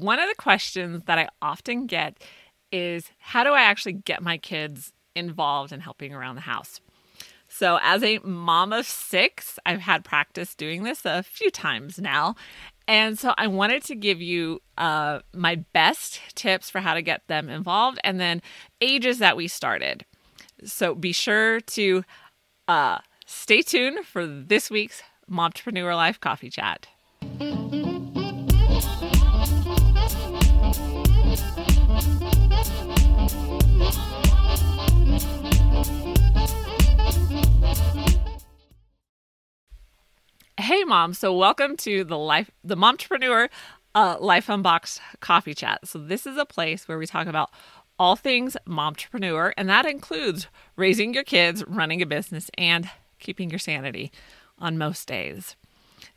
one of the questions that I often get is how do I actually get my kids involved in helping around the house? So, as a mom of six, I've had practice doing this a few times now. And so, I wanted to give you uh, my best tips for how to get them involved and then ages that we started. So, be sure to uh, stay tuned for this week's Momtrepreneur Life Coffee Chat. Hey, mom. So, welcome to the life, the Momtrepreneur uh, Life Unboxed Coffee Chat. So, this is a place where we talk about all things momtrepreneur, and that includes raising your kids, running a business, and keeping your sanity on most days.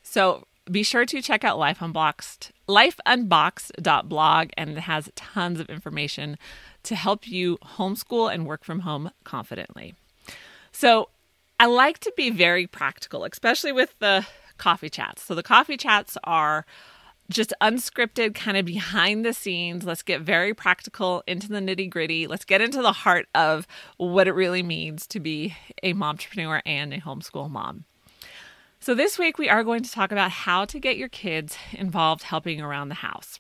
So, be sure to check out Life Unboxed, lifeunboxed.blog, and it has tons of information to help you homeschool and work from home confidently. So, I like to be very practical, especially with the coffee chats. So the coffee chats are just unscripted, kind of behind the scenes. Let's get very practical into the nitty gritty. Let's get into the heart of what it really means to be a momtrepreneur and a homeschool mom. So, this week we are going to talk about how to get your kids involved helping around the house.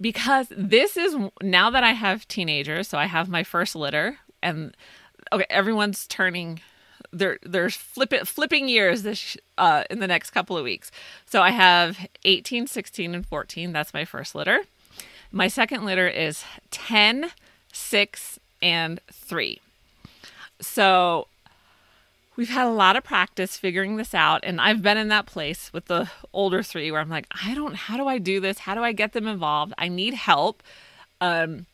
Because this is now that I have teenagers, so I have my first litter, and okay, everyone's turning they're they're flipping flipping years this uh, in the next couple of weeks. So I have 18, 16, and 14. That's my first litter. My second litter is 10, 6, and 3. So we've had a lot of practice figuring this out and I've been in that place with the older 3 where I'm like, I don't how do I do this? How do I get them involved? I need help. Um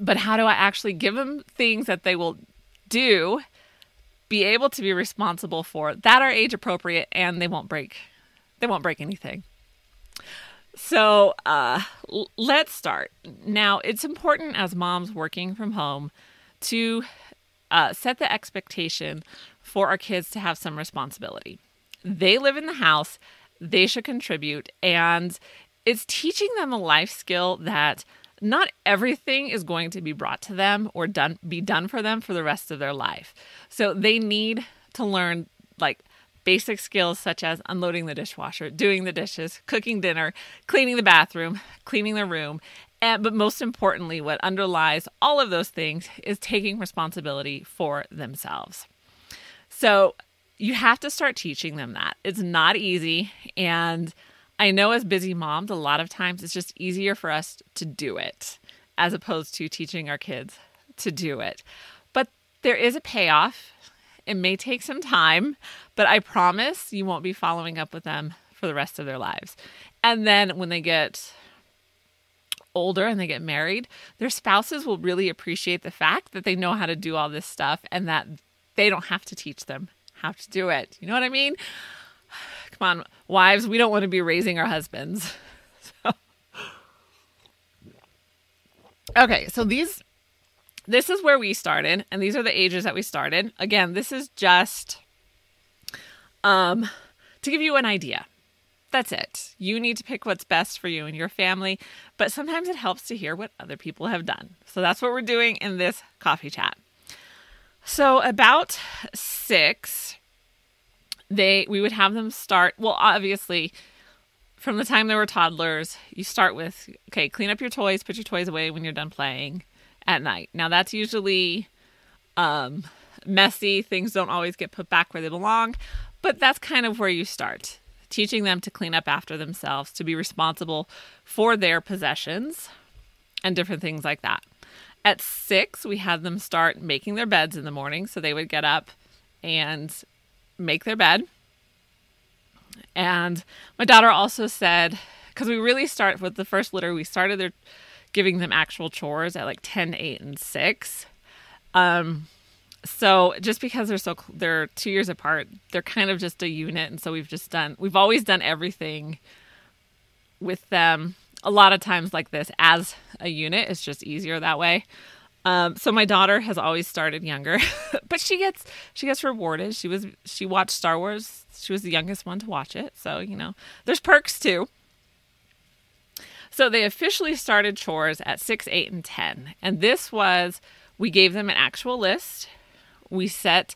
but how do I actually give them things that they will do, be able to be responsible for that are age appropriate and they won't break they won't break anything. So, uh, let's start. Now, it's important as moms working from home to uh, set the expectation for our kids to have some responsibility. They live in the house, they should contribute, and it's teaching them a life skill that not everything is going to be brought to them or done be done for them for the rest of their life. So they need to learn like basic skills such as unloading the dishwasher, doing the dishes, cooking dinner, cleaning the bathroom, cleaning the room, and but most importantly what underlies all of those things is taking responsibility for themselves. So you have to start teaching them that. It's not easy and I know as busy moms, a lot of times it's just easier for us to do it as opposed to teaching our kids to do it. But there is a payoff. It may take some time, but I promise you won't be following up with them for the rest of their lives. And then when they get older and they get married, their spouses will really appreciate the fact that they know how to do all this stuff and that they don't have to teach them how to do it. You know what I mean? Come on, wives, we don't want to be raising our husbands. Okay, so these this is where we started and these are the ages that we started. Again, this is just um to give you an idea. That's it. You need to pick what's best for you and your family, but sometimes it helps to hear what other people have done. So that's what we're doing in this coffee chat. So about 6 they we would have them start well obviously from the time they were toddlers you start with okay clean up your toys put your toys away when you're done playing at night now that's usually um messy things don't always get put back where they belong but that's kind of where you start teaching them to clean up after themselves to be responsible for their possessions and different things like that at six we had them start making their beds in the morning so they would get up and make their bed. And my daughter also said, because we really start with the first litter, we started their giving them actual chores at like 10, 8, and 6. Um, so just because they're so they're two years apart, they're kind of just a unit, and so we've just done we've always done everything with them. A lot of times like this as a unit, it's just easier that way. Um, so my daughter has always started younger, but she gets she gets rewarded. She was she watched Star Wars. She was the youngest one to watch it, so you know there's perks too. So they officially started chores at 6, 8, and 10. And this was, we gave them an actual list. We set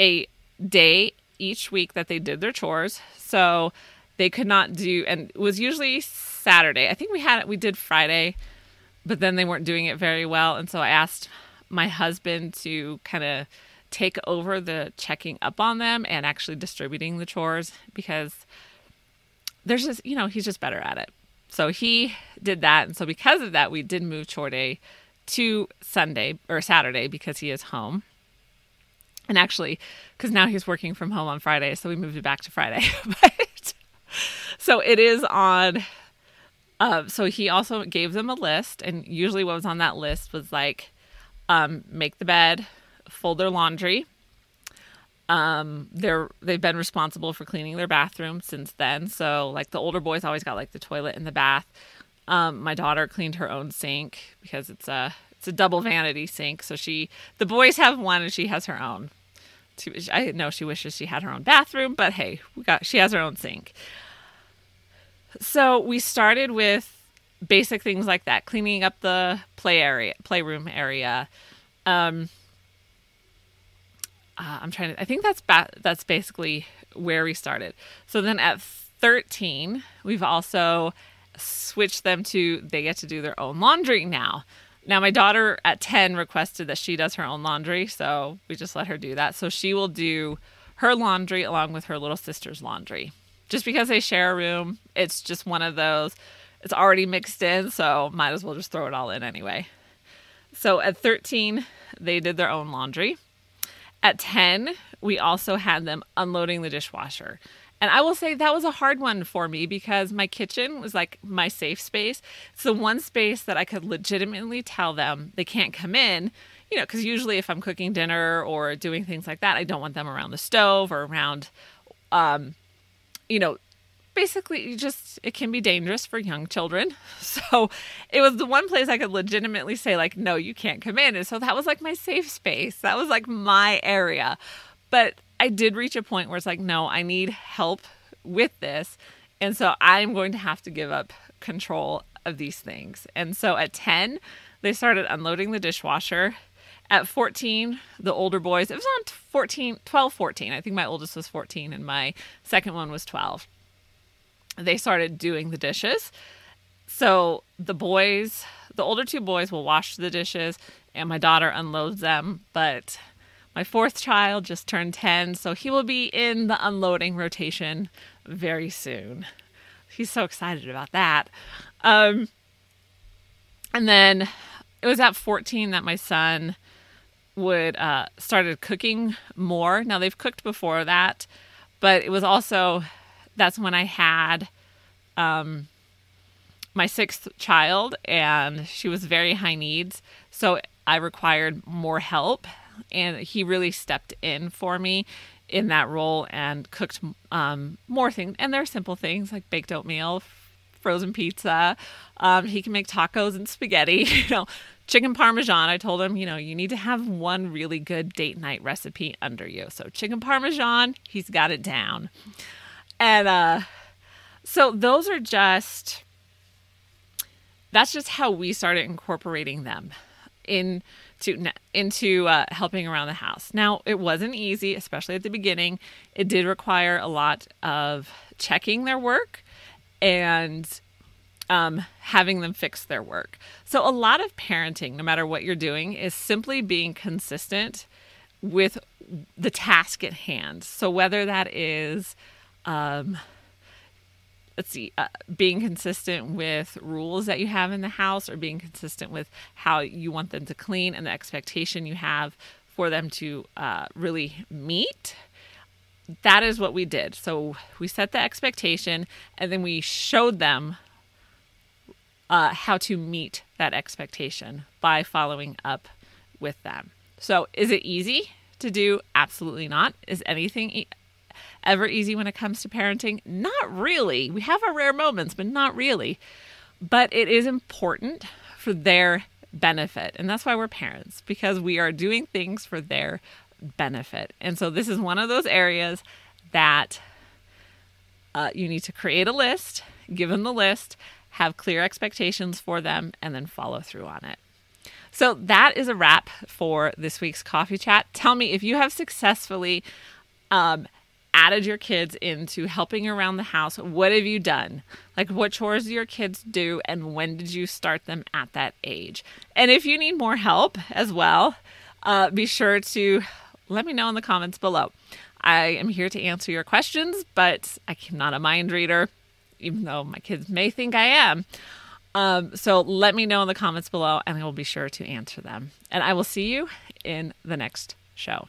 a day each week that they did their chores. So they could not do, and it was usually Saturday. I think we had it, we did Friday, but then they weren't doing it very well. And so I asked my husband to kind of take over the checking up on them and actually distributing the chores because there's just, you know, he's just better at it. So he did that. And so because of that, we did move chore day to Sunday or Saturday because he is home. And actually, because now he's working from home on Friday, so we moved it back to Friday. but so it is on. Uh, so he also gave them a list, and usually what was on that list was like, um, make the bed, fold their laundry. Um, they're they've been responsible for cleaning their bathroom since then. So like the older boys always got like the toilet and the bath. Um, my daughter cleaned her own sink because it's a it's a double vanity sink. So she the boys have one and she has her own. I know she wishes she had her own bathroom, but hey, we got she has her own sink. So we started with basic things like that, cleaning up the play area, playroom area. Um, uh, I'm trying to. I think that's ba- that's basically where we started. So then at 13, we've also switched them to they get to do their own laundry now. Now my daughter at 10 requested that she does her own laundry, so we just let her do that. So she will do her laundry along with her little sister's laundry. Just because they share a room, it's just one of those. It's already mixed in, so might as well just throw it all in anyway. So at 13, they did their own laundry. At 10, we also had them unloading the dishwasher. And I will say that was a hard one for me because my kitchen was like my safe space. It's the one space that I could legitimately tell them they can't come in, you know, because usually if I'm cooking dinner or doing things like that, I don't want them around the stove or around, um, you know, basically you just it can be dangerous for young children. So it was the one place I could legitimately say like no, you can't come in. And so that was like my safe space. That was like my area. But I did reach a point where it's like no, I need help with this. And so I'm going to have to give up control of these things. And so at 10, they started unloading the dishwasher. At 14, the older boys, it was on 14, 12, 14. I think my oldest was 14 and my second one was 12 they started doing the dishes. So the boys, the older two boys will wash the dishes and my daughter unloads them, but my fourth child just turned 10, so he will be in the unloading rotation very soon. He's so excited about that. Um, and then it was at 14 that my son would uh, started cooking more. Now they've cooked before that, but it was also that's when I had um, my sixth child, and she was very high needs. So I required more help, and he really stepped in for me in that role and cooked um, more things. And they're simple things like baked oatmeal, frozen pizza. Um, he can make tacos and spaghetti. You know, chicken parmesan. I told him, you know, you need to have one really good date night recipe under you. So chicken parmesan, he's got it down. And uh, so those are just that's just how we started incorporating them into into uh, helping around the house. Now it wasn't easy, especially at the beginning. It did require a lot of checking their work and um, having them fix their work. So a lot of parenting, no matter what you're doing, is simply being consistent with the task at hand. So whether that is um, let's see, uh, being consistent with rules that you have in the house or being consistent with how you want them to clean and the expectation you have for them to uh, really meet. That is what we did. So we set the expectation and then we showed them uh, how to meet that expectation by following up with them. So, is it easy to do? Absolutely not. Is anything ever easy when it comes to parenting? Not really. We have our rare moments, but not really. But it is important for their benefit. And that's why we're parents, because we are doing things for their benefit. And so this is one of those areas that uh, you need to create a list, give them the list, have clear expectations for them, and then follow through on it. So that is a wrap for this week's coffee chat. Tell me if you have successfully um, added your kids into helping around the house. What have you done? Like, what chores do your kids do, and when did you start them at that age? And if you need more help as well, uh, be sure to let me know in the comments below. I am here to answer your questions, but I am not a mind reader, even though my kids may think I am. Um, so let me know in the comments below, and I will be sure to answer them. And I will see you in the next show.